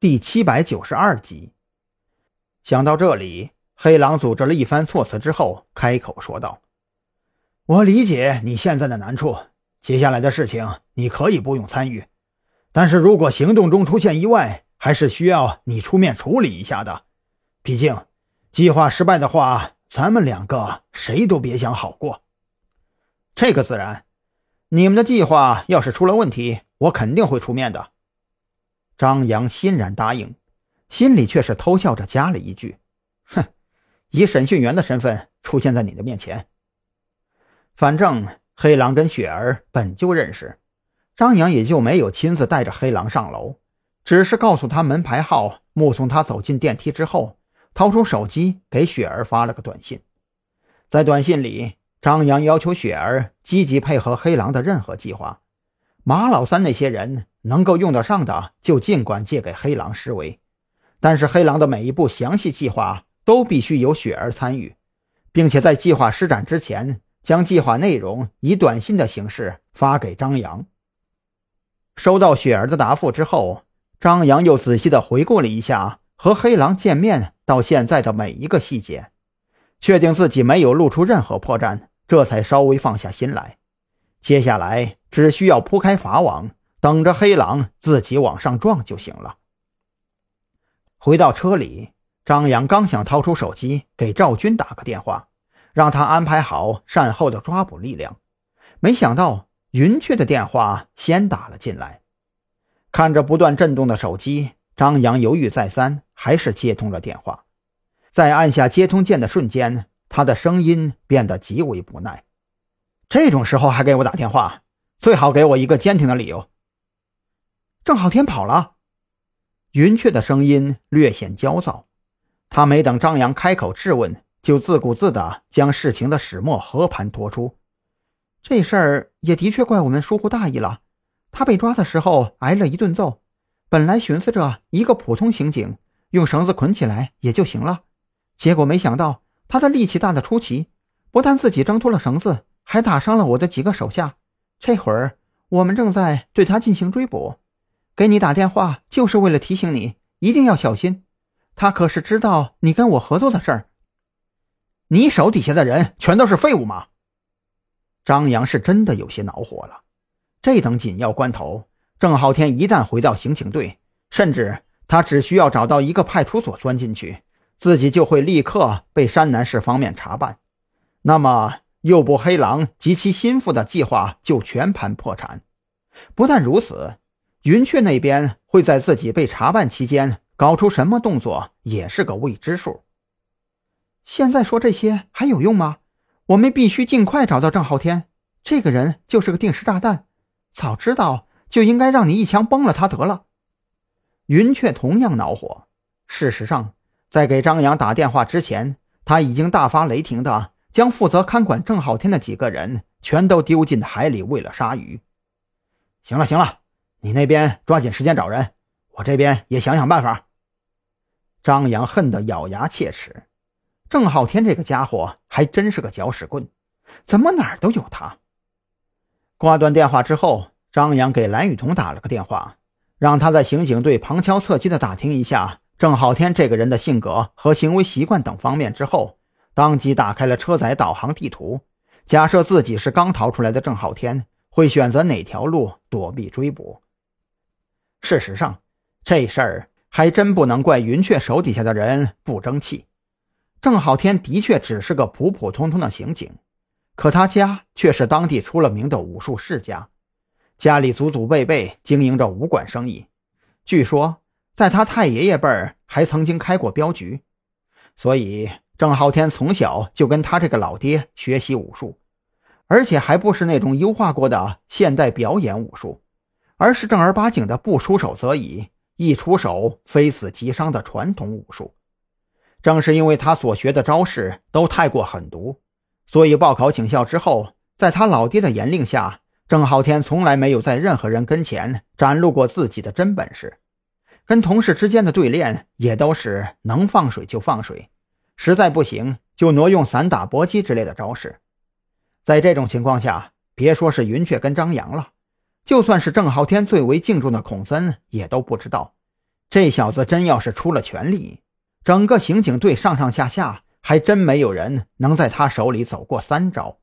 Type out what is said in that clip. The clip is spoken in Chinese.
第七百九十二集。想到这里，黑狼组织了一番措辞之后，开口说道：“我理解你现在的难处，接下来的事情你可以不用参与，但是如果行动中出现意外，还是需要你出面处理一下的。毕竟，计划失败的话，咱们两个谁都别想好过。这个自然，你们的计划要是出了问题，我肯定会出面的。”张扬欣然答应，心里却是偷笑着加了一句：“哼，以审讯员的身份出现在你的面前。反正黑狼跟雪儿本就认识，张扬也就没有亲自带着黑狼上楼，只是告诉他门牌号，目送他走进电梯之后，掏出手机给雪儿发了个短信。在短信里，张扬要求雪儿积极配合黑狼的任何计划，马老三那些人。”能够用得上的就尽管借给黑狼施为，但是黑狼的每一步详细计划都必须由雪儿参与，并且在计划施展之前将计划内容以短信的形式发给张扬。收到雪儿的答复之后，张扬又仔细的回顾了一下和黑狼见面到现在的每一个细节，确定自己没有露出任何破绽，这才稍微放下心来。接下来只需要铺开法网。等着黑狼自己往上撞就行了。回到车里，张扬刚想掏出手机给赵军打个电话，让他安排好善后的抓捕力量，没想到云雀的电话先打了进来。看着不断震动的手机，张扬犹豫再三，还是接通了电话。在按下接通键的瞬间，他的声音变得极为不耐：“这种时候还给我打电话，最好给我一个坚挺的理由。”郑浩天跑了，云雀的声音略显焦躁。他没等张扬开口质问，就自顾自地将事情的始末和盘托出。这事儿也的确怪我们疏忽大意了。他被抓的时候挨了一顿揍，本来寻思着一个普通刑警用绳子捆起来也就行了，结果没想到他的力气大的出奇，不但自己挣脱了绳子，还打伤了我的几个手下。这会儿我们正在对他进行追捕。给你打电话就是为了提醒你一定要小心，他可是知道你跟我合作的事儿。你手底下的人全都是废物吗？张扬是真的有些恼火了。这等紧要关头，郑浩天一旦回到刑警队，甚至他只需要找到一个派出所钻进去，自己就会立刻被山南市方面查办。那么诱捕黑狼及其心腹的计划就全盘破产。不但如此。云雀那边会在自己被查办期间搞出什么动作，也是个未知数。现在说这些还有用吗？我们必须尽快找到郑浩天，这个人就是个定时炸弹。早知道就应该让你一枪崩了他得了。云雀同样恼火。事实上，在给张扬打电话之前，他已经大发雷霆的将负责看管郑浩天的几个人全都丢进海里喂了鲨鱼。行了，行了。你那边抓紧时间找人，我这边也想想办法。张扬恨得咬牙切齿，郑浩天这个家伙还真是个搅屎棍，怎么哪儿都有他？挂断电话之后，张扬给蓝雨桐打了个电话，让他在刑警队旁敲侧击的打听一下郑浩天这个人的性格和行为习惯等方面之后，当即打开了车载导航地图，假设自己是刚逃出来的郑浩天，会选择哪条路躲避追捕？事实上，这事儿还真不能怪云雀手底下的人不争气。郑浩天的确只是个普普通通的刑警，可他家却是当地出了名的武术世家，家里祖祖辈辈经营着武馆生意。据说，在他太爷爷辈儿还曾经开过镖局，所以郑浩天从小就跟他这个老爹学习武术，而且还不是那种优化过的现代表演武术。而是正儿八经的不出手则已，一出手非死即伤的传统武术。正是因为他所学的招式都太过狠毒，所以报考警校之后，在他老爹的严令下，郑浩天从来没有在任何人跟前展露过自己的真本事。跟同事之间的对练也都是能放水就放水，实在不行就挪用散打搏击之类的招式。在这种情况下，别说是云雀跟张扬了。就算是郑浩天最为敬重的孔森，也都不知道，这小子真要是出了全力，整个刑警队上上下下还真没有人能在他手里走过三招。